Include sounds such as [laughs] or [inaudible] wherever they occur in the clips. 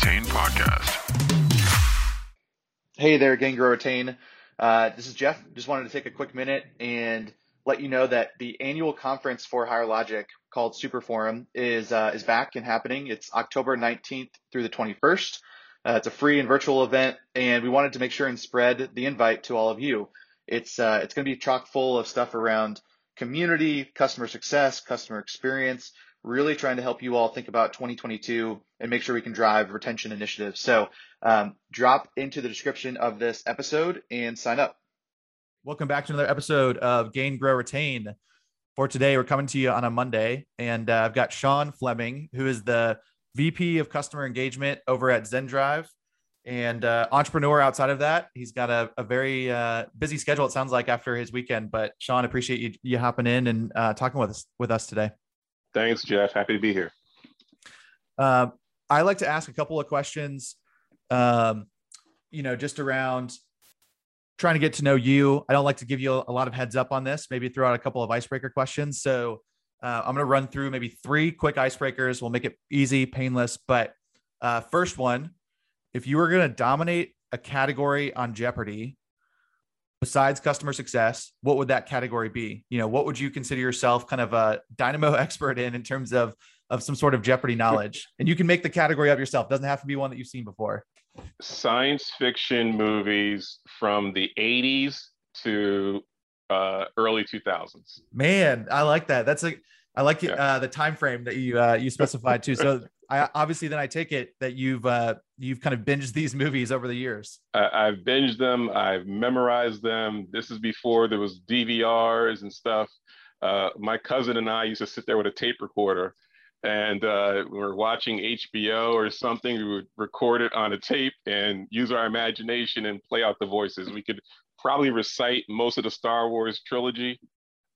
Retain podcast. Hey there, Gain Grow Retain. Uh, this is Jeff. Just wanted to take a quick minute and let you know that the annual conference for Higher Logic called Super Forum is uh, is back and happening. It's October 19th through the 21st. Uh, it's a free and virtual event, and we wanted to make sure and spread the invite to all of you. It's uh, it's going to be chock full of stuff around community, customer success, customer experience, really trying to help you all think about 2022 and make sure we can drive retention initiatives. So um, drop into the description of this episode and sign up. Welcome back to another episode of Gain, Grow, Retain. For today, we're coming to you on a Monday, and uh, I've got Sean Fleming, who is the VP of Customer Engagement over at ZenDrive and uh, entrepreneur outside of that. He's got a, a very uh, busy schedule, it sounds like, after his weekend. But Sean, appreciate you, you hopping in and uh, talking with us, with us today. Thanks, Jeff. Happy to be here. Uh, I like to ask a couple of questions, um, you know, just around trying to get to know you. I don't like to give you a lot of heads up on this, maybe throw out a couple of icebreaker questions. So uh, I'm going to run through maybe three quick icebreakers. We'll make it easy, painless. But uh, first one, if you were going to dominate a category on Jeopardy, besides customer success, what would that category be? You know, what would you consider yourself kind of a dynamo [laughs] expert in in terms of of some sort of Jeopardy knowledge? And you can make the category up yourself. It doesn't have to be one that you've seen before. Science fiction movies from the 80s to uh, early 2000s. Man, I like that. That's a I like yeah. uh, the time frame that you uh, you specified too. So [laughs] I obviously then I take it that you've uh, you've kind of binged these movies over the years. I, have binged them. I've memorized them. This is before there was DVRs and stuff. Uh, my cousin and I used to sit there with a tape recorder, and uh, we were watching HBO or something. We would record it on a tape and use our imagination and play out the voices. We could probably recite most of the Star Wars trilogy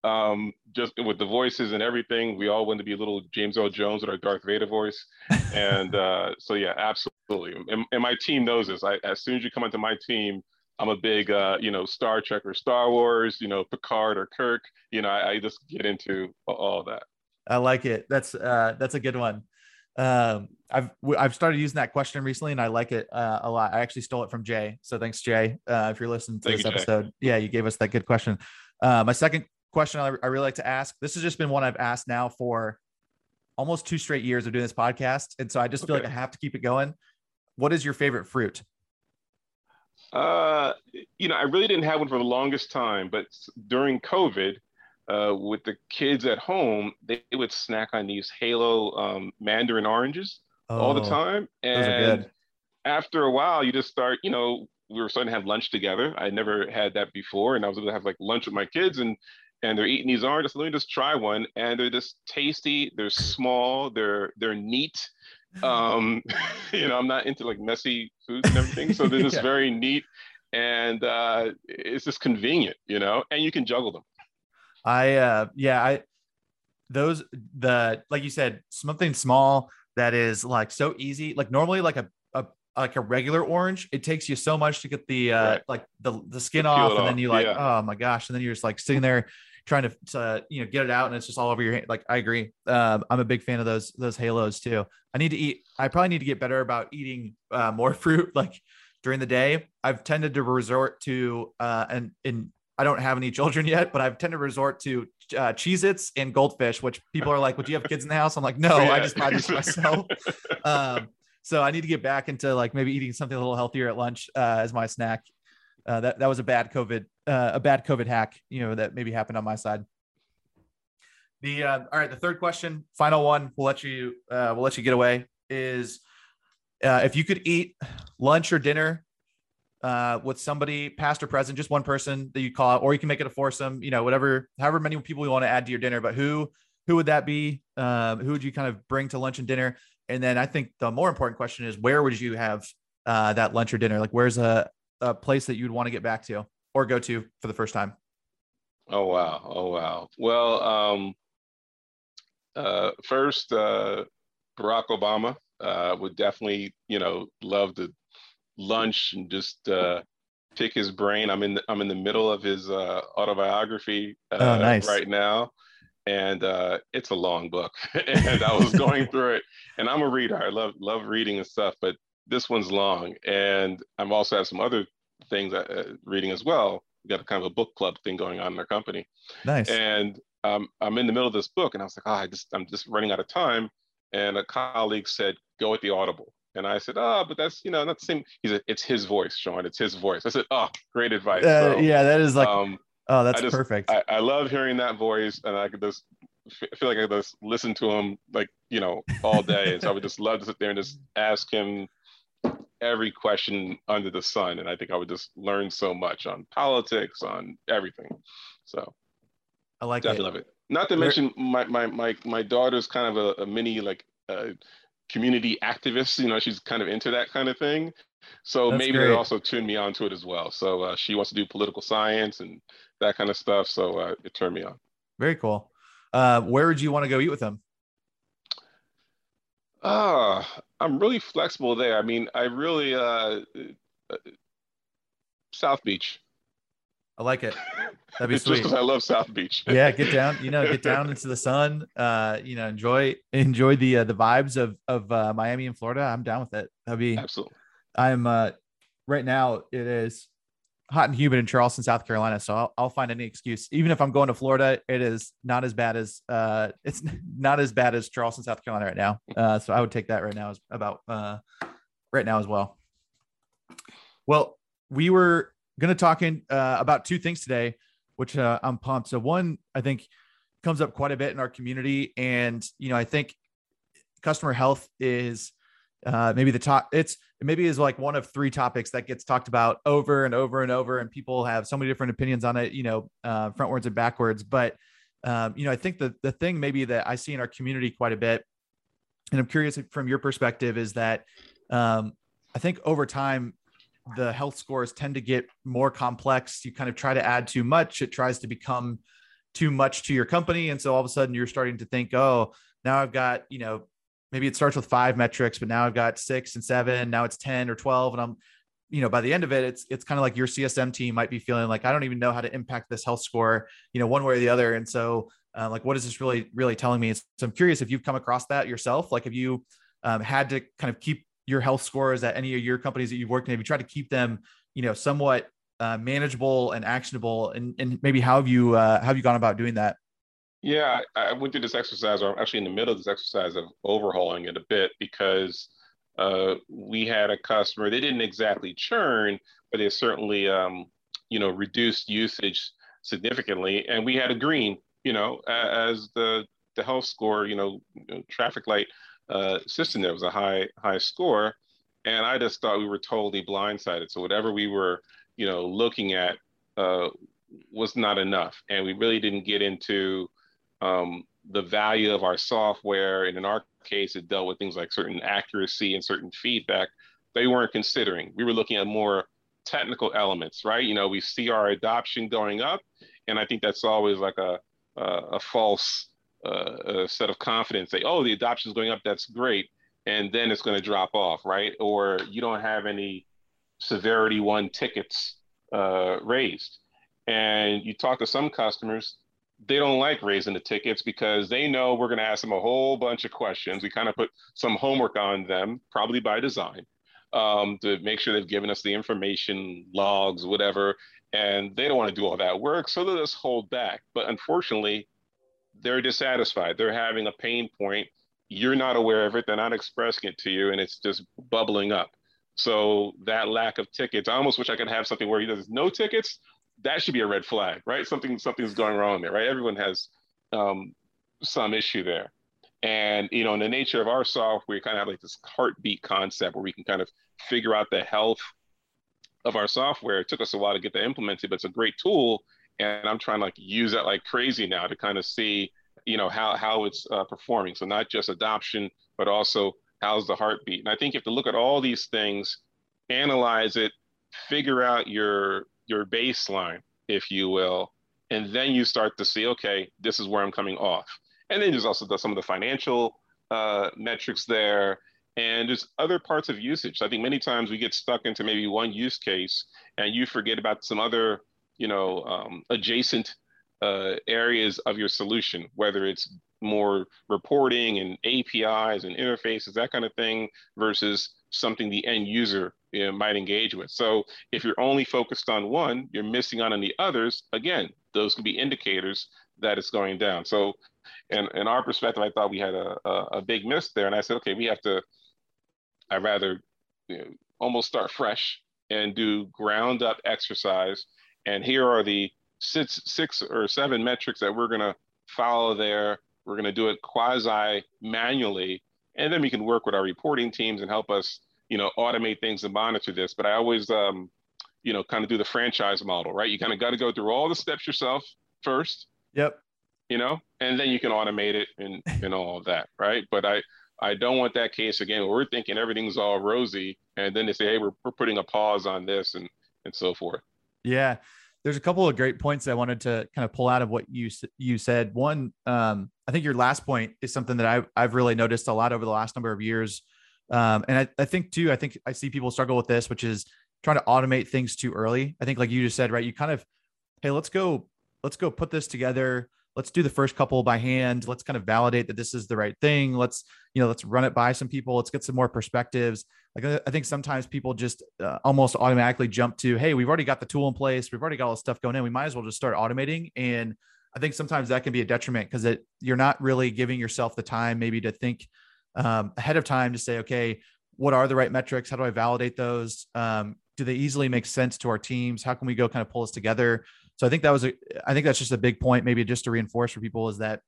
um, just with the voices and everything. We all wanted to be little James Earl Jones with our Darth Vader voice. and uh, so, yeah, absolutely. And, and, my team knows this. I, as soon as you come into my team, I'm a big, uh, you know, Star Trek or Star Wars, you know, Picard or Kirk. You know, I, I just get into all that. I like it. That's uh, that's a good one. Um, I've I've started using that question recently, and I like it uh, a lot. I actually stole it from Jay, so thanks, Jay. Uh, if you're listening to Thank this you, episode, Jay. yeah, you gave us that good question. Uh, my second question I, I really like to ask. This has just been one I've asked now for almost two straight years of doing this podcast, and so I just feel like I have to keep it going. What is your favorite fruit? Uh, you know, I really didn't have one for the longest time, but during COVID, uh, with the kids at home, they, would snack on these Halo um, mandarin oranges oh, all the oh, time, and after a while, you just start, you know, we were starting to have lunch together. I never had that before, and I was able to have like lunch with my kids, and and they're eating these oranges. Let me just try one, and they're just tasty. They're small. They're they're neat. Um, [laughs] you know, I'm not into like messy foods and everything, so they're [laughs] just yeah. very neat, and uh, it's just convenient, you know, and you can juggle them. I uh, yeah, I those the like you said something small that is like so easy. Like normally, like a like a regular orange, it takes you so much to get the uh right. like the the skin off, and then you like, yeah. oh my gosh, and then you're just like sitting there trying to, to you know get it out, and it's just all over your hand. Like I agree, um, I'm a big fan of those those halos too. I need to eat. I probably need to get better about eating uh, more [laughs] fruit like during the day. I've tended to resort to uh and in I don't have any children yet, but I've tended to resort to uh, Cheez Its and Goldfish, which people are like, Would you have kids in the house? I'm like, No, yeah. I just buy these myself. [laughs] um, so I need to get back into like maybe eating something a little healthier at lunch uh, as my snack. Uh, that that was a bad COVID uh, a bad COVID hack, you know, that maybe happened on my side. The uh, all right, the third question, final one, we'll let you uh, we'll let you get away. Is uh, if you could eat lunch or dinner with somebody past or present, just one person that you call or you can make it a foursome, you know, whatever, however many people you want to add to your dinner, but who who would that be? Um, who would you kind of bring to lunch and dinner? And then I think the more important question is where would you have uh, that lunch or dinner? Like, where's a, a place that you'd want to get back to or go to for the first time? Oh wow! Oh wow! Well, um, uh, first, uh, Barack Obama uh, would definitely, you know, love to lunch and just uh, pick his brain. I'm in the, I'm in the middle of his uh, autobiography uh, oh, nice. right now, and uh, it's a long book [laughs] and i was going through it and i'm a reader i love love reading and stuff but this one's long. And I'm also have some other things uh, reading as well. We got a kind of a book club thing going on in our company. Nice. And um, I'm in the middle of this book, and I was like, oh, I just I'm just running out of time. And a colleague said, go with the Audible. And I said, oh, but that's, you know, not the same. He said, it's his voice, Sean. It's his voice. I said, oh, great advice. Uh, so, yeah, that is like, um, oh, that's just, perfect. I, I, love hearing that voice. And I could just feel like I could just listen to him like, you know, all day. and so I would just love to sit there and just ask him every question under the sun. And I think I would just learn so much on politics, on everything. So I like it. love it. Not to mention my, my, my, my daughter's kind of a, a mini like uh, community activist. You know, she's kind of into that kind of thing. So That's maybe great. it also tuned me on to it as well. So uh, she wants to do political science and that kind of stuff. So uh, it turned me on. Very cool. Uh, where would you want to go eat with them? Ah, I'm really flexible there. I mean, I really uh, uh South Beach. I like it. That'd be [laughs] sweet. Just because I love South Beach. [laughs] yeah, get down. You know, get down into the sun. Uh, you know, enjoy enjoy the uh, the vibes of of uh, Miami and Florida. I'm down with it. That'd be absolutely. I'm uh right now. It is hot and humid in Charleston, South Carolina. So I'll, I'll find any excuse. Even if I'm going to Florida, it is not as bad as uh, it's [laughs] not as bad as Charleston, South Carolina right now. [laughs] Uh, so I would take that right now as about uh, right now as well. Well, we were going to talk in uh, about two things today, which uh, I'm pumped. So one, I think comes up quite a bit in our community, and you know, I think customer health is uh, maybe the top it's maybe is like one of three topics that gets talked about over and over and over and people have so many different opinions on it you know uh, frontwards and backwards. But um, you know i think the the thing maybe that i see in our community quite a bit and i'm curious from your perspective is that um, i think over time the health scores tend to get more complex. You kind of try to add too much it tries to become too much to your company. And so all of a sudden you're starting to think oh now i've got you know maybe it starts with five metrics, but now I've got six and seven. Now it's 10 or 12. And I'm, you know, by the end of it, it's, it's kind of like your CSM team might be feeling like, I don't even know how to impact this health score, you know, one way or the other. And so, uh, like, what is this really, really telling me? So I'm curious if you've come across that yourself. Like, have you um, had to kind of keep your health scores at any of your companies that you've worked in? Have you tried to keep them, you know, somewhat uh, manageable and actionable? And, and maybe how have you, uh, how have you gone about doing that? Yeah, I went through this exercise, or I'm actually in the middle of this exercise of overhauling it a bit because uh, we had a customer. They didn't exactly churn, but they certainly, um, you know, reduced usage significantly, and we had a green, you know, as the the health score, you know, traffic light uh, system. There was a high high score, and I just thought we were totally blindsided. So whatever we were, you know, looking at uh, was not enough, and we really didn't get into um, the value of our software. And in our case, it dealt with things like certain accuracy and certain feedback they weren't considering. We were looking at more technical elements, right? You know, we see our adoption going up, and I think that's always like a a, a false uh, a set of confidence. Say, oh, the adoption is going up, that's great, and then it's going to drop off, right? Or you don't have any severity one tickets uh, raised, and you talk to some customers, they don't like raising the tickets because they know we're going to ask them a whole bunch of questions. We kind of put some homework on them, probably by design, um, to make sure they've given us the information, logs, whatever. And they don't want to do all that work, so they just hold back. But unfortunately, they're dissatisfied. They're having a pain point. You're not aware of it. They're not expressing it to you, and it's just bubbling up. So that lack of tickets, I almost wish I could have something where there's no tickets, that should be a red flag, right? Something something's going wrong there, right? Everyone has um, some issue there. And you know, in the nature of our software, we kind of have like this heartbeat concept where we can kind of figure out the health of our software. It took us a while to get that implemented, but it's a great tool. And I'm trying to like use that like crazy now to kind of see, you know, how how it's uh, performing. So not just adoption, but also how's the heartbeat. And I think you have to look at all these things, analyze it, figure out your your baseline, if you will, and then you start to see, okay, this is where I'm coming off. And then there's also the, some of the financial uh, metrics there, and there's other parts of usage. I think many times we get stuck into maybe one use case, and you forget about some other, you know, um, adjacent uh, areas of your solution, whether it's more reporting and APIs and interfaces, that kind of thing, versus something the end user you know, might engage with. So if you're only focused on one, you're missing out on the others. Again, those could be indicators that it's going down. So in, in our perspective, I thought we had a, a, a big miss there. And I said, okay, we have to, I'd rather you know, almost start fresh and do ground up exercise. And here are the six, six or seven metrics that we're going to follow there. We're going to do it quasi manually. And then we can work with our reporting teams and help us, you know, automate things and monitor this. But I always, um, you know, kind of do the franchise model, right? You kind of got to go through all the steps yourself first. Yep. You know, and then you can automate it and, and all of that, right? But I, I don't want that case again where we're thinking everything's all rosy and then they say, hey, we're, we're putting a pause on this and, and so forth. Yeah. There's a couple of great points that I wanted to kind of pull out of what you you said. One, um, I think your last point is something that I've, I've really noticed a lot over the last number of years. Um, and I, I think too, I think I see people struggle with this, which is trying to automate things too early. I think like you just said, right? You kind of, hey, let's go, let's go put this together. Let's do the first couple by hand. Let's kind of validate that this is the right thing. Let's you know let's run it by some people. Let's get some more perspectives. Like i think sometimes people just uh, almost automatically jump to hey we've already got the tool in place. We've already got all the stuff going in. We might as well just start automating. And i think sometimes that can be a detriment because it you're not really giving yourself the time maybe to think um, ahead of time to say okay what are the right metrics how do i validate those um, do they easily make sense to our teams how can we go kind of pull this together so I think that was a, I think that's just a big point, maybe just to reinforce for people is that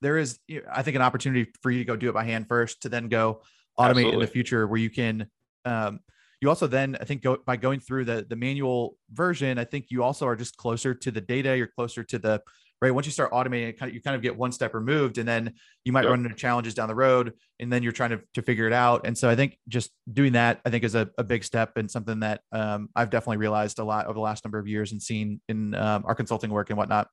there is, I think, an opportunity for you to go do it by hand first, to then go automate Absolutely. in the future, where you can. Um, you also then, I think, go by going through the the manual version. I think you also are just closer to the data. You're closer to the right? Once you start automating it, kind of, you kind of get one step removed and then you might yep. run into challenges down the road and then you're trying to, to figure it out. And so I think just doing that, I think is a, a big step and something that um, I've definitely realized a lot over the last number of years and seen in um, our consulting work and whatnot.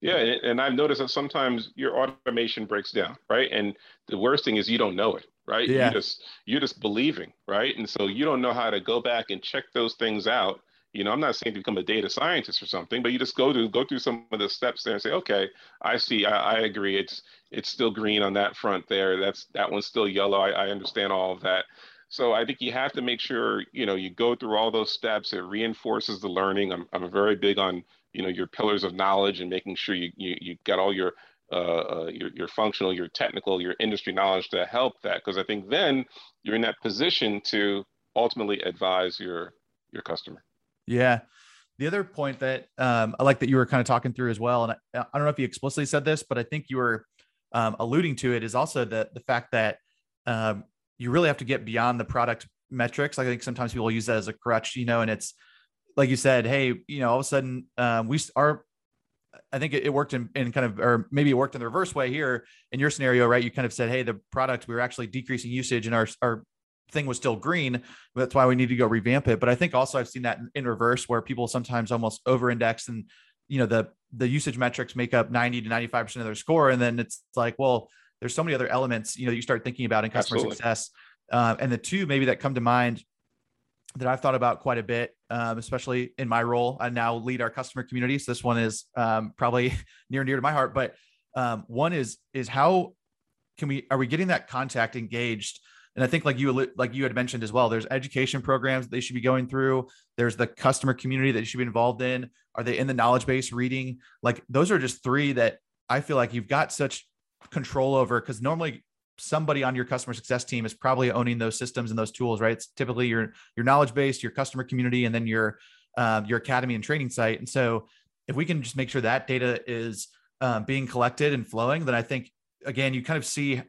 Yeah, and I've noticed that sometimes your automation breaks down, right? And the worst thing is you don't know it, right? Yeah. You just you're just believing, right? And so you don't know how to go back and check those things out you know, I'm not saying to become a data scientist or something, but you just go to go through some of the steps there and say, okay, I see, I, I agree, it's it's still green on that front there. That's that one's still yellow. I, I understand all of that. So I think you have to make sure you know you go through all those steps. It reinforces the learning. I'm I'm very big on you know your pillars of knowledge and making sure you you you got all your uh, uh, your, your functional, your technical, your industry knowledge to help that. Because I think then you're in that position to ultimately advise your your customer. Yeah. The other point that um, I like that you were kind of talking through as well, and I, I, don't know if you explicitly said this, but I think you were um, alluding to it, is also the the fact that um, you really have to get beyond the product metrics. Like I think sometimes people use that as a crutch, you know, and it's like you said, hey, you know, all of a sudden um, we are. I think it, it worked in, in kind of, or maybe it worked in the reverse way here in your scenario, right? You kind of said, hey, the product we were actually decreasing usage, and our our thing was still green. That's why we need to go revamp it. But I think also I've seen that in, in reverse where people sometimes almost over index and, you know, the, the usage metrics make up 90 to 95% of their score. And then it's like, well, there's so many other elements, you know, you start thinking about in customer Absolutely. success. Uh, and the two maybe that come to mind that I've thought about quite a bit, um, especially in my role. I now lead our customer community. So this one is um, probably [laughs] near and dear to my heart. But um, one is is how can we are we getting that contact engaged and I think like you like you had mentioned as well, there's education programs that they should be going through. There's the customer community that you should be involved in. Are they in the knowledge base reading? Like those are just three that I feel like you've got such control over because normally somebody on your customer success team is probably owning those systems and those tools, right? It's typically your your knowledge base, your customer community, and then your um, your academy and training site. And so if we can just make sure that data is um, being collected and flowing, then I think again you kind of see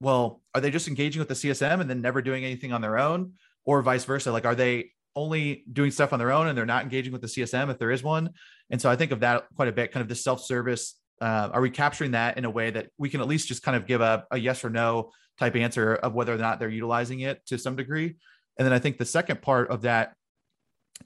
well, are they just engaging with the CSM and then never doing anything on their own, or vice versa? Like, are they only doing stuff on their own and they're not engaging with the CSM if there is one? And so I think of that quite a bit, kind of the self service. Uh, are we capturing that in a way that we can at least just kind of give a, a yes or no type answer of whether or not they're utilizing it to some degree? And then I think the second part of that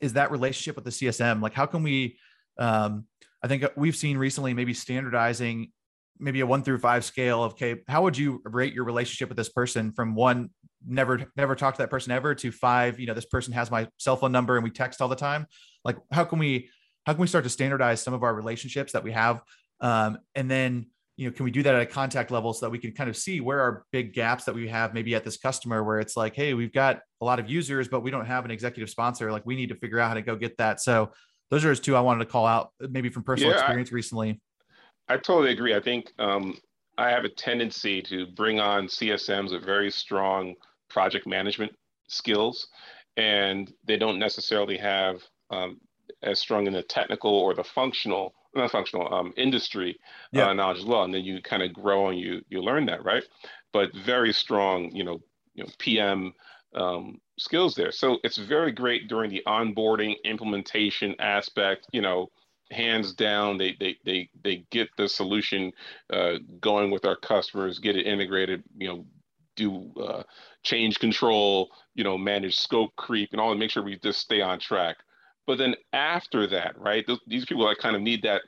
is that relationship with the CSM. Like, how can we? Um, I think we've seen recently maybe standardizing maybe a one through five scale of okay how would you rate your relationship with this person from one never never talk to that person ever to five you know this person has my cell phone number and we text all the time like how can we how can we start to standardize some of our relationships that we have um, and then you know, can we do that at a contact level so that we can kind of see where are big gaps that we have maybe at this customer where it's like, hey, we've got a lot of users, but we don't have an executive sponsor. Like we need to figure out how to go get that. So those are just two I wanted to call out, maybe from personal yeah, experience I, recently. I totally agree. I think um, I have a tendency to bring on CSMs with very strong project management skills, and they don't necessarily have um, as strong in the technical or the functional not functional um, industry yeah. uh, knowledge as well and then you kind of grow and you you learn that right? But very strong you know you know pm um, skills there. So it's very great during the onboarding implementation aspect you know hands down they they they, they get the solution uh, going with our customers get it integrated you know do uh, change control you know manage scope creep and all and make sure we just stay on track but then after that, right, those, these people that kind of need that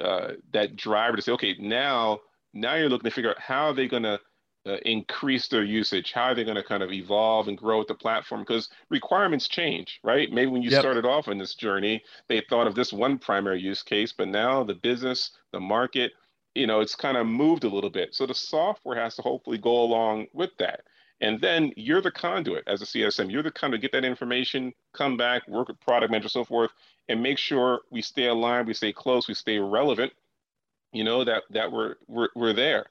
uh, that driver to say, okay, now now you're looking to figure out how are they going to uh, increase their usage? How are they going to kind of evolve and grow with the platform? Because requirements change, right? Maybe when you yep. started off on this journey, they thought of this one primary use case, but now the business, the market, you know, it's kind of moved a little bit. So the software has to hopefully go along with that. And then you're the conduit as a CSM. You're the conduit, get that information, come back, work with product manager, so forth, and make sure we stay aligned, we stay close, we stay relevant, you know, that that we're we're, we're there.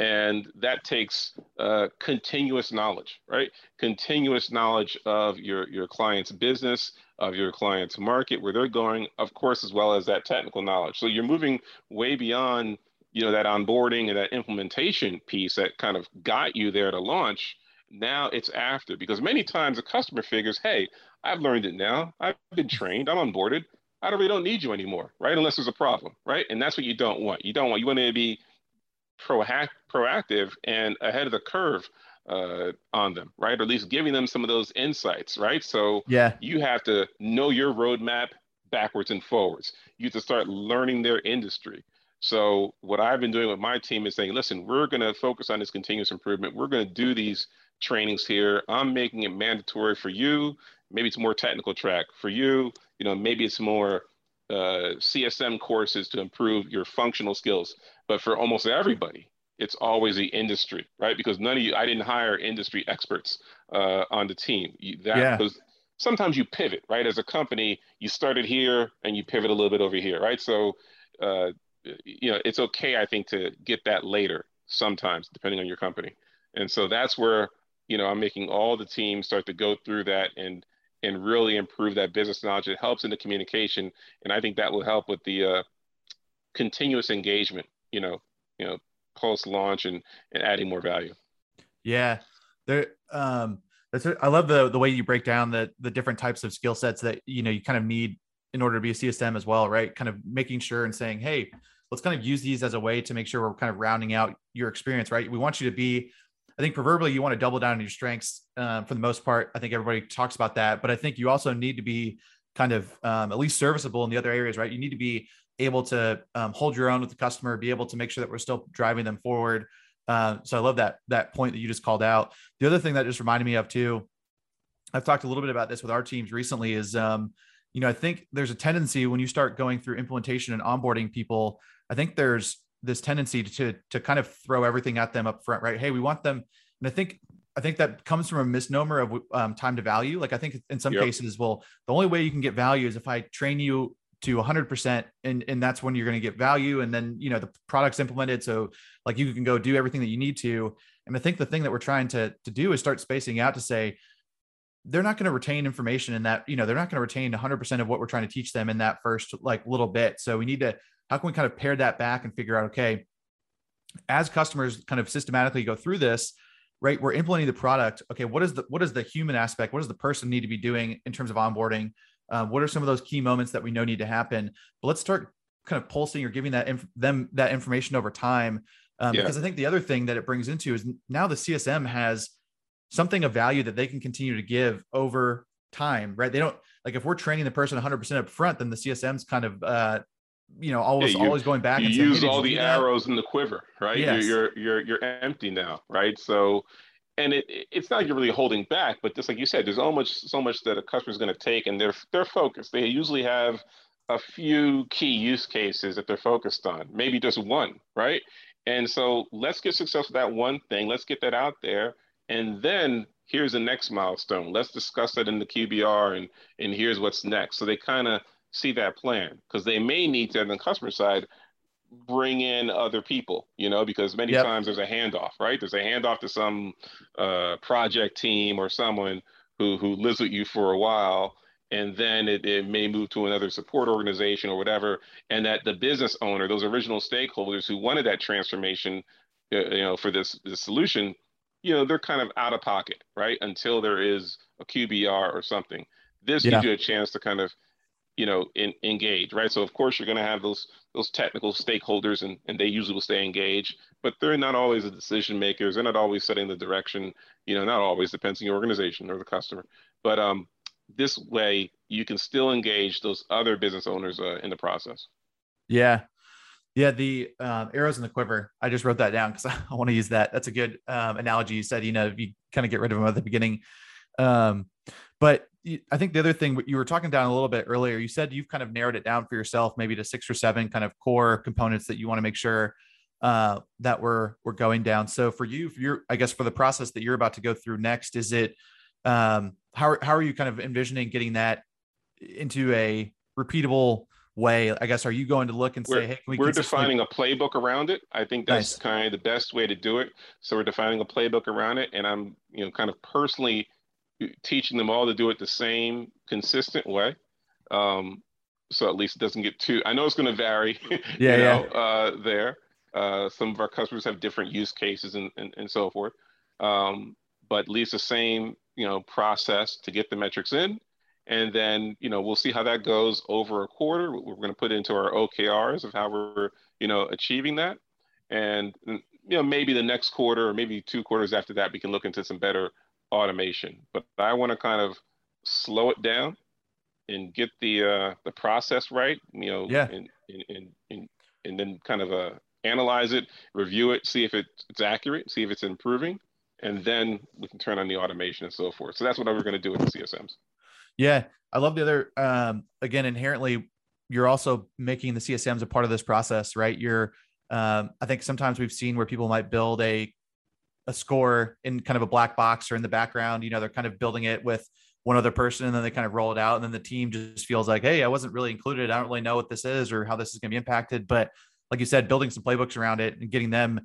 And that takes uh, continuous knowledge, right? Continuous knowledge of your, your client's business, of your client's market, where they're going, of course, as well as that technical knowledge. So you're moving way beyond, you know, that onboarding and that implementation piece that kind of got you there to launch now it's after because many times a customer figures, hey, I've learned it now. I've been trained. I'm onboarded. I don't really don't need you anymore, right? Unless there's a problem, right? And that's what you don't want. You don't want you want to be proactive and ahead of the curve uh, on them, right? Or at least giving them some of those insights, right? So yeah, you have to know your roadmap backwards and forwards. You have to start learning their industry. So what I've been doing with my team is saying, listen, we're going to focus on this continuous improvement. We're going to do these trainings here. I'm making it mandatory for you. Maybe it's more technical track for you. You know, maybe it's more uh, CSM courses to improve your functional skills. But for almost everybody, it's always the industry, right? Because none of you, I didn't hire industry experts uh, on the team. You, that yeah. was sometimes you pivot, right? As a company, you started here and you pivot a little bit over here, right? So, uh, you know, it's okay, I think, to get that later sometimes, depending on your company. And so that's where you know, I'm making all the teams start to go through that and and really improve that business knowledge. It helps in the communication, and I think that will help with the uh, continuous engagement. You know, you know, post launch and and adding more value. Yeah, there. Um, that's I love the the way you break down the the different types of skill sets that you know you kind of need in order to be a CSM as well, right? Kind of making sure and saying, hey, let's kind of use these as a way to make sure we're kind of rounding out your experience, right? We want you to be I think proverbially you want to double down on your strengths um, for the most part. I think everybody talks about that, but I think you also need to be kind of um, at least serviceable in the other areas, right? You need to be able to um, hold your own with the customer, be able to make sure that we're still driving them forward. Uh, so I love that that point that you just called out. The other thing that just reminded me of too, I've talked a little bit about this with our teams recently. Is um, you know I think there's a tendency when you start going through implementation and onboarding people. I think there's this tendency to to kind of throw everything at them up front, right? Hey, we want them, and I think I think that comes from a misnomer of um, time to value. Like I think in some yep. cases, well, the only way you can get value is if I train you to 100% and and that's when you're going to get value and then you know the product's implemented so like you can go do everything that you need to and i think the thing that we're trying to to do is start spacing out to say they're not going to retain information in that you know they're not going to retain 100% of what we're trying to teach them in that first like little bit so we need to how can we kind of pare that back and figure out, okay, as customers kind of systematically go through this, right? We're implementing the product. Okay, what is the what is the human aspect? What does the person need to be doing in terms of onboarding? Uh, what are some of those key moments that we know need to happen? But let's start kind of pulsing or giving that inf- them that information over time. Um, yeah. Because I think the other thing that it brings into is now the CSM has something of value that they can continue to give over time, right? They don't like if we're training the person 100% up front, then the CSM's kind of uh, you know, always yeah, you, always going back. You and use saying, hey, all the arrows in the quiver, right? Yes. You're, you're you're you're empty now, right? So, and it it's not like you're really holding back, but just like you said, there's almost so much that a customer is going to take, and they're they're focused. They usually have a few key use cases that they're focused on, maybe just one, right? And so let's get success with that one thing. Let's get that out there. And then here's the next milestone. Let's discuss that in the QBR and, and here's what's next. So they kind of see that plan because they may need to, on the customer side, bring in other people, you know, because many yep. times there's a handoff, right? There's a handoff to some uh, project team or someone who, who lives with you for a while and then it, it may move to another support organization or whatever and that the business owner those original stakeholders who wanted that transformation uh, you know for this, this solution you know they're kind of out of pocket right? Until there is a qbr or something. This yeah. gives you a chance to kind of you know in, engage right? So of course you're going to have those those technical stakeholders and, and they usually will stay engaged but they're not always the decision makers. They're not always setting the direction you know not always depends on your organization or the customer. But um this way you can still engage those other business owners uh, in the process. Yeah yeah the um, arrows in the quiver. I just wrote that down because [laughs] I, want to use that. That's a good um, analogy. You said you know you kind of get rid of them at the beginning. Um, but i think the other thing you were talking down a little bit earlier you said you've kind of narrowed it down for yourself maybe to six or seven kind of core components that you want to make sure uh, that we're we're going down. So for you if you're i guess for the process that you're about to go through next is it um, how, how are you kind of envisioning getting that into a repeatable way? I guess, are you going to look and say, we're, hey, we are defining a playbook around it. I think that's nice. kind of the best way to do it. So we're defining a playbook around it. And I'm, you know, kind of personally teaching them all to do it the same consistent way. Um, so at least it doesn't get too, I know it's going to vary, [laughs] yeah, you know. Uh, there. Uh, some of our customers have different use cases and, and, and so forth. Um, but at least the same you know, process to get the metrics in. And then, you know, we'll see how that goes over a quarter. We're going to put into our OKRs of how we're, you know, achieving that. And, you know, maybe the next quarter or maybe two quarters after that, we can look into some better automation. But I want to kind of slow it down and get the uh, the process right, you know, yeah. and, and, and, and then kind of uh, analyze it, review it, see if it, it's accurate, see if it's improving, and then we can turn on the automation and so forth. So that's what we're going to do with the CSMs. Yeah, I love the other. Um, again, inherently, you're also making the CSMs a part of this process, right? You're. Um, I think sometimes we've seen where people might build a a score in kind of a black box or in the background. You know, they're kind of building it with one other person and then they kind of roll it out and then the team just feels like hey i wasn't really included i don't really know what this is or how this is going to be impacted but like you said building some playbooks around it and getting them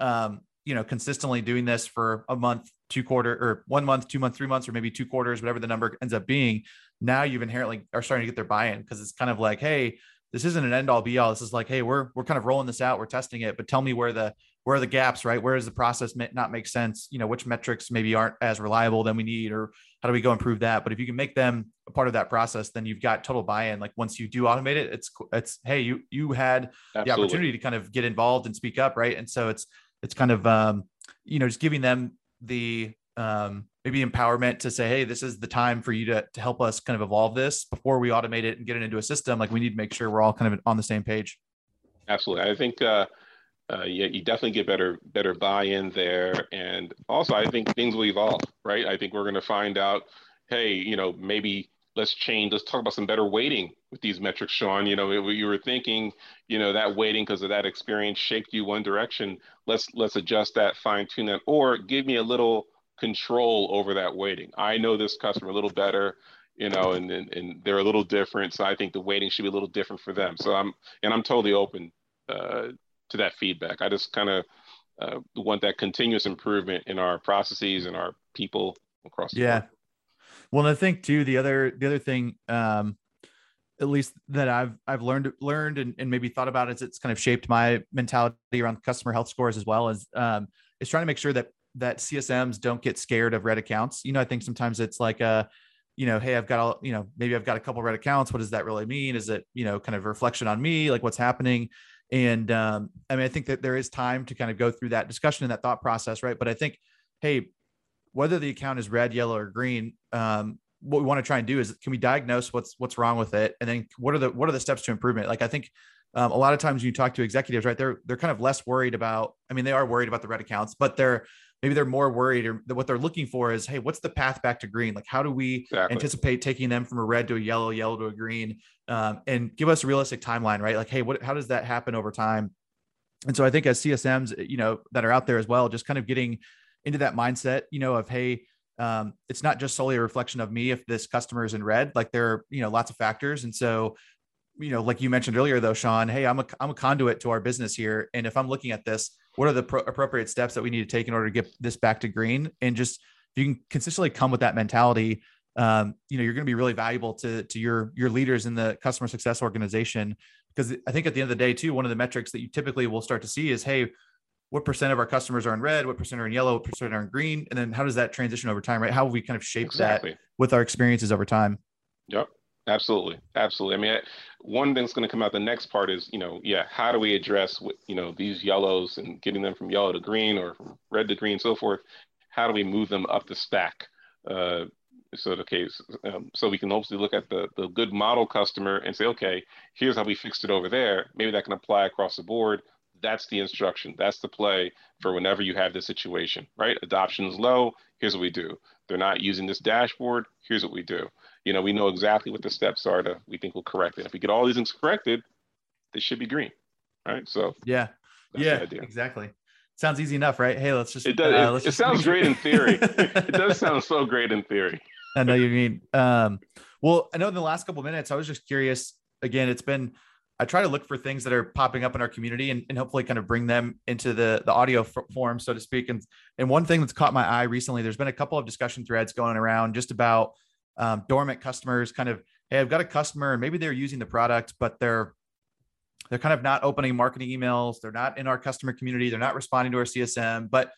um, you know consistently doing this for a month two quarter or one month two months three months or maybe two quarters whatever the number ends up being now you've inherently are starting to get their buy-in because it's kind of like hey this isn't an end all be all this is like hey we're we're kind of rolling this out. We're testing it but tell me where the where are the gaps right? Where does the process not make sense? You know which metrics maybe aren't as reliable than we need or how do we go improve that? But if you can make them a part of that process then you've got total buy-in. Like once you do automate it it's it's hey you you had Absolutely. the opportunity to kind of get involved and speak up right? And so it's it's kind of um, you know just giving them the um, maybe empowerment to say hey this is the time for you to, to help us kind of evolve this before we automate it and get it into a system. Like we need to make sure we're all kind of on the same page. Absolutely. I think uh, uh, yeah, you definitely get better better buy-in there. And also i think things will evolve right? I think we're going to find out hey you know maybe let's change let's talk about some better weighting with these metrics sean. You know you were thinking you know that weighting because of that experience shaped you one direction. Let's let's adjust that fine tune that or give me a little control over that weighting i know this customer a little better you know and, and and they're a little different so i think the weighting should be a little different for them. So i'm and i'm totally open uh, to that feedback. I just kind of uh, want that continuous improvement in our processes and our people across yeah. board. Well, I think too the other the other thing, um, at least that I've I've learned learned and, and maybe thought about as it's kind of shaped my mentality around customer health scores as well as um, is trying to make sure that that CSMs don't get scared of red accounts. You know, I think sometimes it's like a you know, hey, I've got all, you know, maybe I've got a couple red accounts. What does that really mean? Is it, you know, kind of reflection on me, like what's happening? And um, I mean, I think that there is time to kind of go through that discussion and that thought process, right? But I think, hey, whether the account is red, yellow, or green, um, what we want to try and do is can we diagnose what's what's wrong with it, and then what are the what are the steps to improvement? Like I think um, a lot of times when you talk to executives, right, they're they're kind of less worried about. I mean, they are worried about the red accounts, but they're maybe they're more worried or what they're looking for is, hey, what's the path back to green? Like, how do we exactly. anticipate taking them from a red to a yellow, yellow to a green, um, and give us a realistic timeline, right? Like, hey, what how does that happen over time? And so I think as CSMs, you know, that are out there as well, just kind of getting into that mindset, you know, of hey, um, it's not just solely a reflection of me if this customer is in red. Like there are, you know, lots of factors. And so, you know, like you mentioned earlier, though, Sean, hey, I'm a I'm a conduit to our business here, and if I'm looking at this, what are the pro- appropriate steps that we need to take in order to get this back to green? And just if you can consistently come with that mentality, um, you know, you're going to be really valuable to to your your leaders in the customer success organization. Because I think at the end of the day, too, one of the metrics that you typically will start to see is, hey, what percent of our customers are in red, what percent are in yellow, what percent are in green, and then how does that transition over time, right? How we kind of shaped exactly. that with our experiences over time? Yep, absolutely, absolutely. I mean, one thing's going to come out. The next part is, you know, yeah, how do we address, you know, these yellows and getting them from yellow to green or from red to green, and so forth. How do we move them up the stack? Uh, so the case, um, so we can hopefully look at the the good model customer and say, okay, here's how we fixed it over there. Maybe that can apply across the board that's the instruction. That's the play for whenever you have this situation, right? Adoption is low. Here's what we do. They're not using this dashboard. Here's what we do. You know, we know exactly what the steps are to we think will correct it. If we get all these things corrected, they should be green, right? So yeah, yeah, exactly. Sounds easy enough, right? Hey, let's just. It does. Uh, it, it sounds [laughs] great in theory. it does sound so [laughs] great in theory. I know you mean. Um, well, I know in the last couple minutes, I was just curious. Again, it's been I try to look for things that are popping up in our community and, and hopefully kind of bring them into the the audio form, so to speak. And and one thing that's caught my eye recently, there's been a couple of discussion threads going around just about um, dormant customers. Kind of, hey, I've got a customer and maybe they're using the product, but they're they're kind of not opening marketing emails. They're not in our customer community. They're not responding to our CSM, but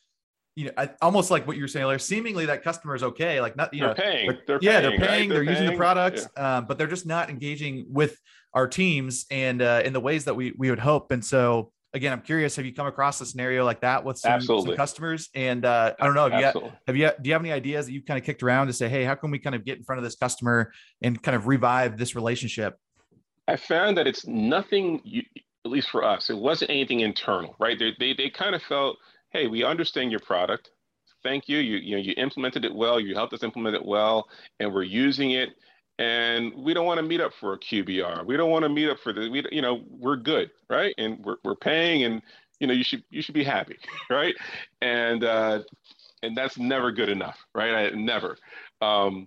you know, I, almost like what you were saying earlier, seemingly that customer is okay. Like not, you they're know, paying. They're yeah, paying, they're paying. Right? They're, they're, using the product, yeah. um, but they're just not engaging with our teams and uh, in the ways that we we would hope. And so, again, I'm curious, have you come across a scenario like that with some, some customers? And uh, I don't know, have you, have you, do you have any ideas that you've kind of kicked around to say, hey, how can we kind of get in front of this customer and kind of revive this relationship? I found that it's nothing. You, at least for us, it wasn't anything internal, right? They they they kind of felt, hey, we understand your product thank you. You, you know, you implemented it well, you helped us implement it well, and we're using it. And we don't want to meet up for a QBR. We don't want to meet up for the, we, you know, we're good, right? And we're, we're paying and, you know, you should, you should be happy, [laughs] right? And, uh, and that's never good enough, right? I, never. Um,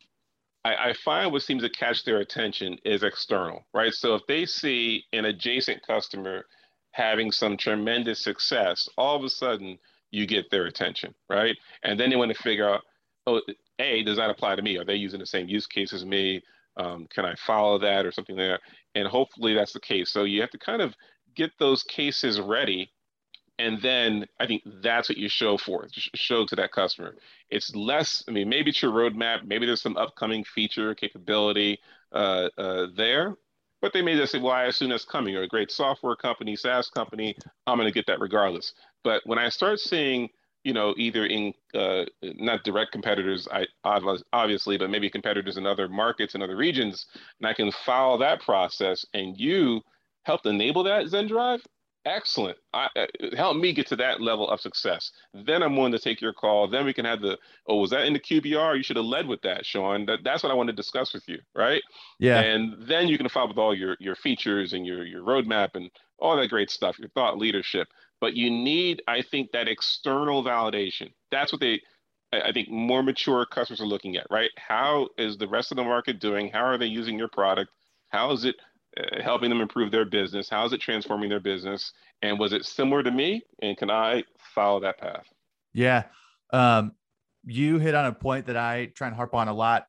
I, I find what seems to catch their attention is external, right? So if they see an adjacent customer having some tremendous success, all of a sudden you get their attention, right? And then they want to figure out, oh, A, does that apply to me? Are they using the same use case as me? Um, can I follow that or something there? And hopefully that's the case. So you have to kind of get those cases ready. And then I think that's what you show for, show to that customer. It's less, I mean, maybe it's your roadmap, maybe there's some upcoming feature capability uh, uh, there, but they may just say, well, I assume that's coming. You're a great software company, SaaS company. I'm going to get that regardless. But when I start seeing, you know, either in uh, not direct competitors, I obviously, but maybe competitors in other markets and other regions, and I can follow that process, and you helped enable that ZenDrive, excellent. I, uh, help me get to that level of success. Then I'm willing to take your call. Then we can have the, oh, was that in the QBR? You should have led with that, Sean. That, that's what I want to discuss with you, right? Yeah. And then you can follow with all your your features and your your roadmap and all that great stuff, your thought leadership. But you need, I think, that external validation. That's what they, I think, more mature customers are looking at, right? How is the rest of the market doing? How are they using your product? How is it uh, helping them improve their business? How is it transforming their business? And was it similar to me? And can I follow that path? Yeah. Um, you hit on a point that I try and harp on a lot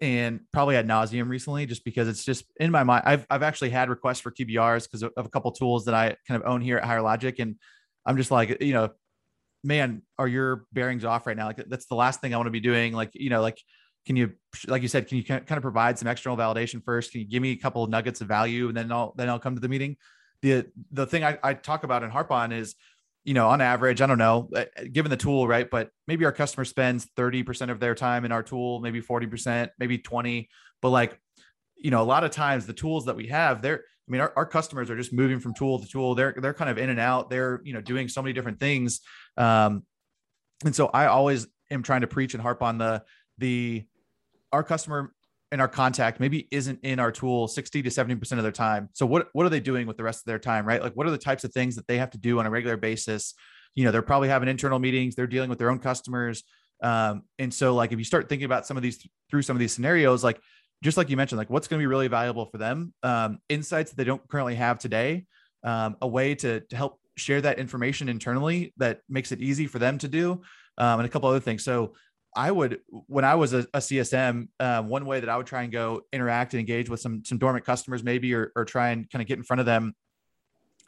and probably ad nauseum recently, just because it's just in my mind. I've, I've actually had requests for QBRs because of, of, a couple tools that I kind of own here at Higher Logic. And I'm just like, you know, man, are your bearings off right now? Like that's the last thing I want to be doing. Like, you know, like can you like you said can you kind of provide some external validation first can you give me a couple of nuggets of value and then i'll then i'll come to the meeting the the thing I, I talk about and harp on is you know on average i don't know uh, given the tool right? But maybe our customer spends 30% of their time in our tool maybe 40% maybe 20 but like you know a lot of times the tools that we have they're i mean our, our customers are just moving from tool to tool. They're they're kind of in and out. They're you know doing so many different things. Um and so i always am trying to preach and harp on the the our customer in our contact maybe isn't in our tool 60 to 70% of their time. So what what are they doing with the rest of their time, right? Like what are the types of things that they have to do on a regular basis? You know, they're probably having internal meetings, they're dealing with their own customers. Um, and so like if you start thinking about some of these through some of these scenarios, like just like you mentioned, like what's going to be really valuable for them, um, insights that they don't currently have today, um, a way to, to help share that information internally that makes it easy for them to do, um, and a couple other things. So I would, when I was a, a CSM, um, one way that I would try and go interact and engage with some some dormant customers, maybe, or or try and kind of get in front of them.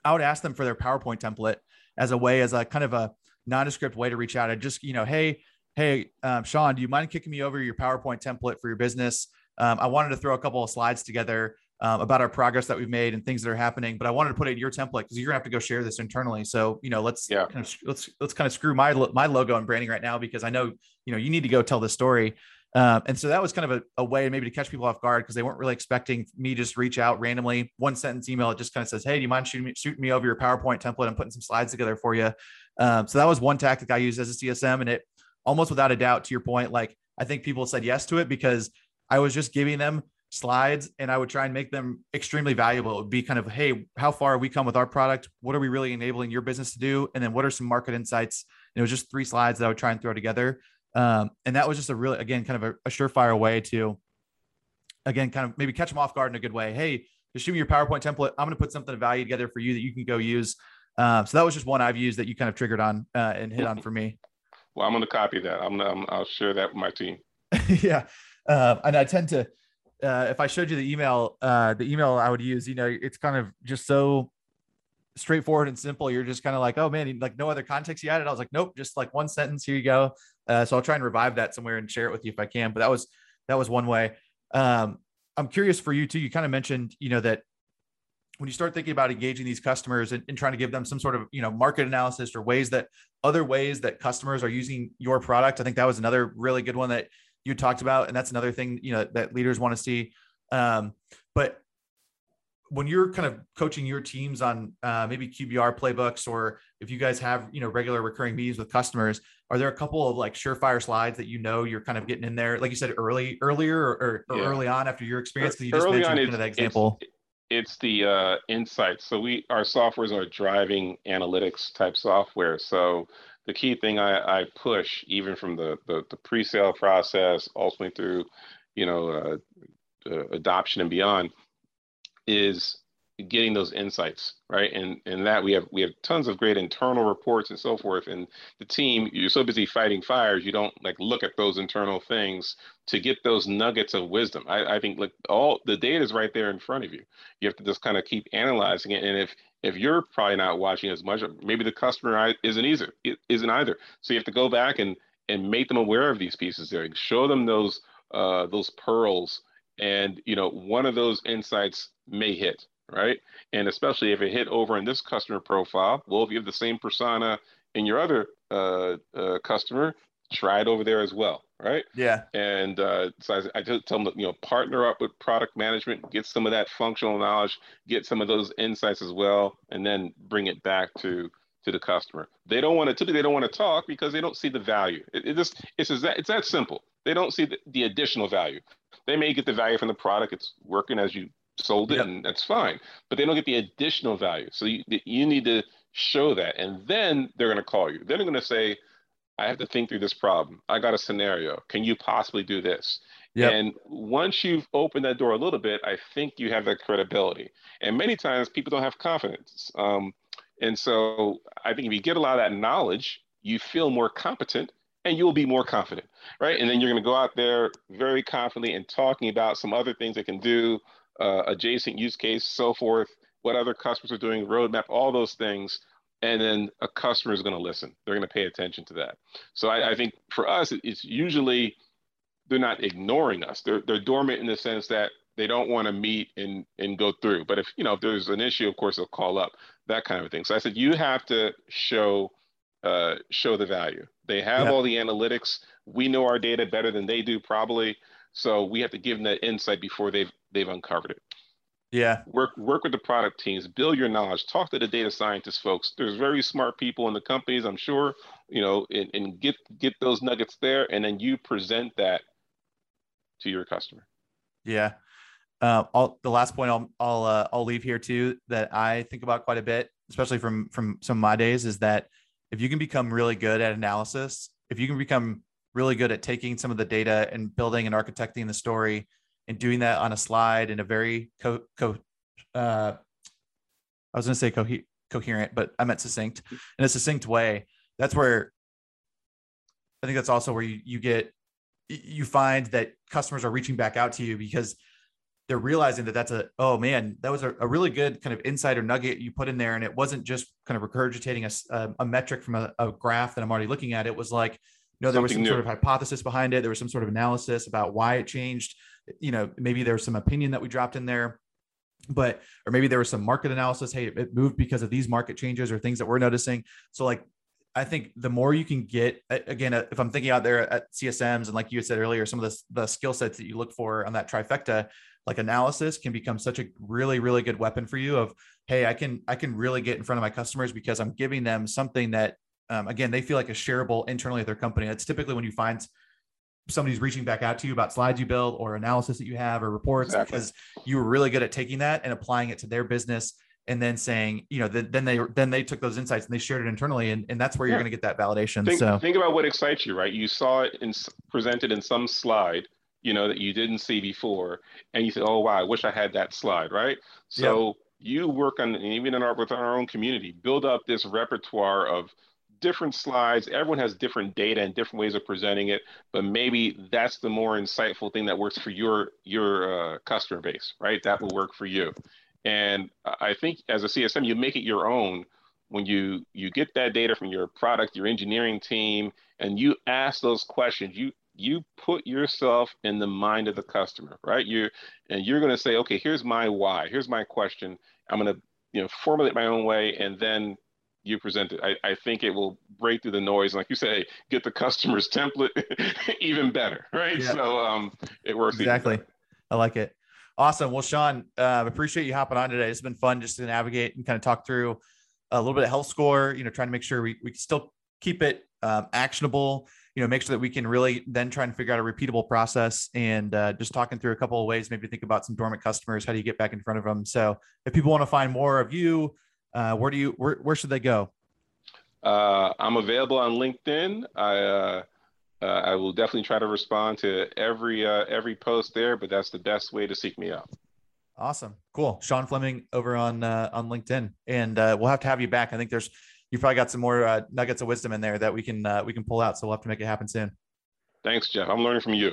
I would ask them for their PowerPoint template as a way, as a kind of a nondescript way to reach out. I just, you know, hey, hey, um, Sean, do you mind kicking me over your PowerPoint template for your business? Um, I wanted to throw a couple of slides together um, about our progress that we've made and things that are happening, but I wanted to put it in your template because you're gonna have to go share this internally. So you know, let's yeah. kind of, let's let's kind of screw my my logo and branding right now because I know you know you need to go tell the story. Um, and so that was kind of a, a way maybe to catch people off guard because they weren't really expecting me just reach out randomly one sentence email. It just kind of says, Hey, do you mind shooting me, shooting me over your PowerPoint template? I'm putting some slides together for you. Um, so that was one tactic I used as a CSM and it almost without a doubt, to your point, like I think people said yes to it because I was just giving them slides and I would try and make them extremely valuable. It would be kind of, hey, how far have we come with our product? What are we really enabling your business to do? And then what are some market insights? And it was just three slides that I would try and throw together. Um, and that was just a really, again, kind of a, a surefire way to, again, kind of maybe catch them off guard in a good way. Hey, just shoot me your PowerPoint template. I'm going to put something of value together for you that you can go use. Um, so that was just one I've used that you kind of triggered on uh, and hit on for me. Well, I'm going to copy that. I'm, gonna, i will share that with my team. [laughs] yeah, uh, and I tend to, uh, if I showed you the email, uh, the email I would use, you know, it's kind of just so straightforward and simple. You're just kind of like, oh man, like no other context you added. I was like, nope, just like one sentence. Here you go. Uh, so I'll try and revive that somewhere and share it with you if I can. But that was that was one way. Um, I'm curious for you too. You kind of mentioned, you know, that when you start thinking about engaging these customers and, and, trying to give them some sort of you know market analysis or ways that other ways that customers are using your product i think that was another really good one that you talked about and that's another thing you know that leaders want to see um, but when you're kind of coaching your teams on uh, maybe qbr playbooks or if you guys have you know regular recurring meetings with customers are there a couple of like surefire slides that you know you're kind of getting in there like you said early earlier or, or yeah. early on after your experience because you just early mentioned on, kind of that example it's the uh, insights. So we our softwares are driving analytics type software. So the key thing I, I push, even from the, the, the pre-sale process, ultimately through, you know, uh, uh, adoption and beyond, is getting those insights right? And and that we have we have tons of great internal reports and so forth. And the team you're so busy fighting fires you don't like look at those internal things to get those nuggets of wisdom. I, I think like all the data is right there in front of you. You have to just kind of keep analyzing it. And if if you're probably not watching as much maybe the customer isn't either isn't either. So you have to go back and and make them aware of these pieces there. Show them those uh those pearls. And you know one of those insights may hit right? And especially if it hit over in this customer profile, well, if you have the same persona in your other uh, uh, customer, try it over there as well, right? Yeah. And uh, so I, I just tell them, you know, partner up with product management, get some of that functional knowledge, get some of those insights as well, and then bring it back to to the customer. They don't want to typically they don't want to talk because they don't see the value. It, it just it's that it's that simple. They don't see the, the additional value. They may get the value from the product. It's working as you sold it yep. and that's fine but they don't get the additional value so you, you need to show that and then they're going to call you then they're going to say i have to think through this problem. I got a scenario. Can you possibly do this? Yep. and once you've opened that door a little bit i think you have that credibility. And many times people don't have confidence. Um, and so i think if you get a lot of that knowledge you feel more competent and you'll be more confident right? And then you're going to go out there very confidently and talking about some other things they can do uh, adjacent use case, so forth, what other customers are doing, roadmap, all those things. And then a customer is going to listen. They're going to pay attention to that. So I, I think for us, it's usually they're not ignoring us. They're, they're dormant in the sense that they don't want to meet and, and go through. But if, you know, if there's an issue, of course, they'll call up, that kind of thing. So I said, you have to show, uh, show the value. They have all the analytics. We know our data better than they do probably. So we have to give them that insight before they've they've uncovered it. Yeah. Work work with the product teams, build your knowledge, talk to the data scientist folks. There's very smart people in the companies, I'm sure, you know, and, and get get those nuggets there and then you present that to your customer. Yeah. Uh, I'll, the last point I'll I'll uh, I'll leave here too that I think about quite a bit, especially from from some of my days, is that if you can become really good at analysis, if you can become really good at taking some of the data and building and architecting the story and doing that on a slide in a very co, co uh, I was going to say co- coherent, but I meant succinct in a succinct way. That's where I think that's also where you, you get you find that customers are reaching back out to you because they're realizing that that's a oh man that was a, a really good kind of insider nugget you put in there and it wasn't just kind of regurgitating a, a, a metric from a, a, graph that i'm already looking at it was like no there Something was some new. sort of hypothesis behind it there was some sort of analysis about why it changed you know maybe there was some opinion that we dropped in there but or maybe there was some market analysis hey it moved because of these market changes or things that we're noticing so like I think the more you can get, again, if I'm thinking out there at CSMs and like you said earlier, some of the, the skill sets that you look for on that trifecta, like analysis can become such a really, really good weapon for you of, Hey, I can, I can really get in front of my customers because I'm giving them something that, um, again, they feel like a shareable internally at their company. that's typically when you find somebody's reaching back out to you about slides you build or analysis that you have or reports exactly. because you were really good at taking that and applying it to their business and then saying, you know, then, then they then they took those insights and they shared it internally, and, and that's where yeah. you're going to get that validation. Think, so think about what excites you, right? You saw it in, presented in some slide, you know, that you didn't see before, and you said, "Oh wow, I wish I had that slide," right? So you work on even in our with our own community, build up this repertoire of different slides. Everyone has different data and different ways of presenting it, but maybe that's the more insightful thing that works for your your uh, customer base, right? That will work for you. And I think as a CSM, you make it your own when you you get that data from your product, your engineering team, and you ask those questions. You you put yourself in the mind of the customer, right? You and you're going to say, okay, here's my why. Here's my question. I'm going to you know formulate my own way, and then you present it. I, I think it will break through the noise. Like you say, get the customer's [laughs] template [laughs] even better, right? Yeah. So um, it works exactly. I like it. Awesome. Well, Sean, uh, appreciate you hopping on today. It's been fun just to navigate and kind of talk through a little bit of health score, you know, trying to make sure we, we still keep it um, actionable, you know, make sure that we can really then try and figure out a repeatable process and uh, just talking through a couple of ways, maybe think about some dormant customers. How do you get back in front of them? So if people want to find more of you, uh, where do you, where, where should they go? Uh, I'm available on LinkedIn. I, uh, uh, I will definitely try to respond to every uh, every post there, but that's the best way to seek me out. Awesome, cool. Sean Fleming over on uh, on LinkedIn, and uh, we'll have to have you back. I think there's you probably got some more uh, nuggets of wisdom in there that we can uh, we can pull out. So we'll have to make it happen soon. Thanks, Jeff. I'm learning from you.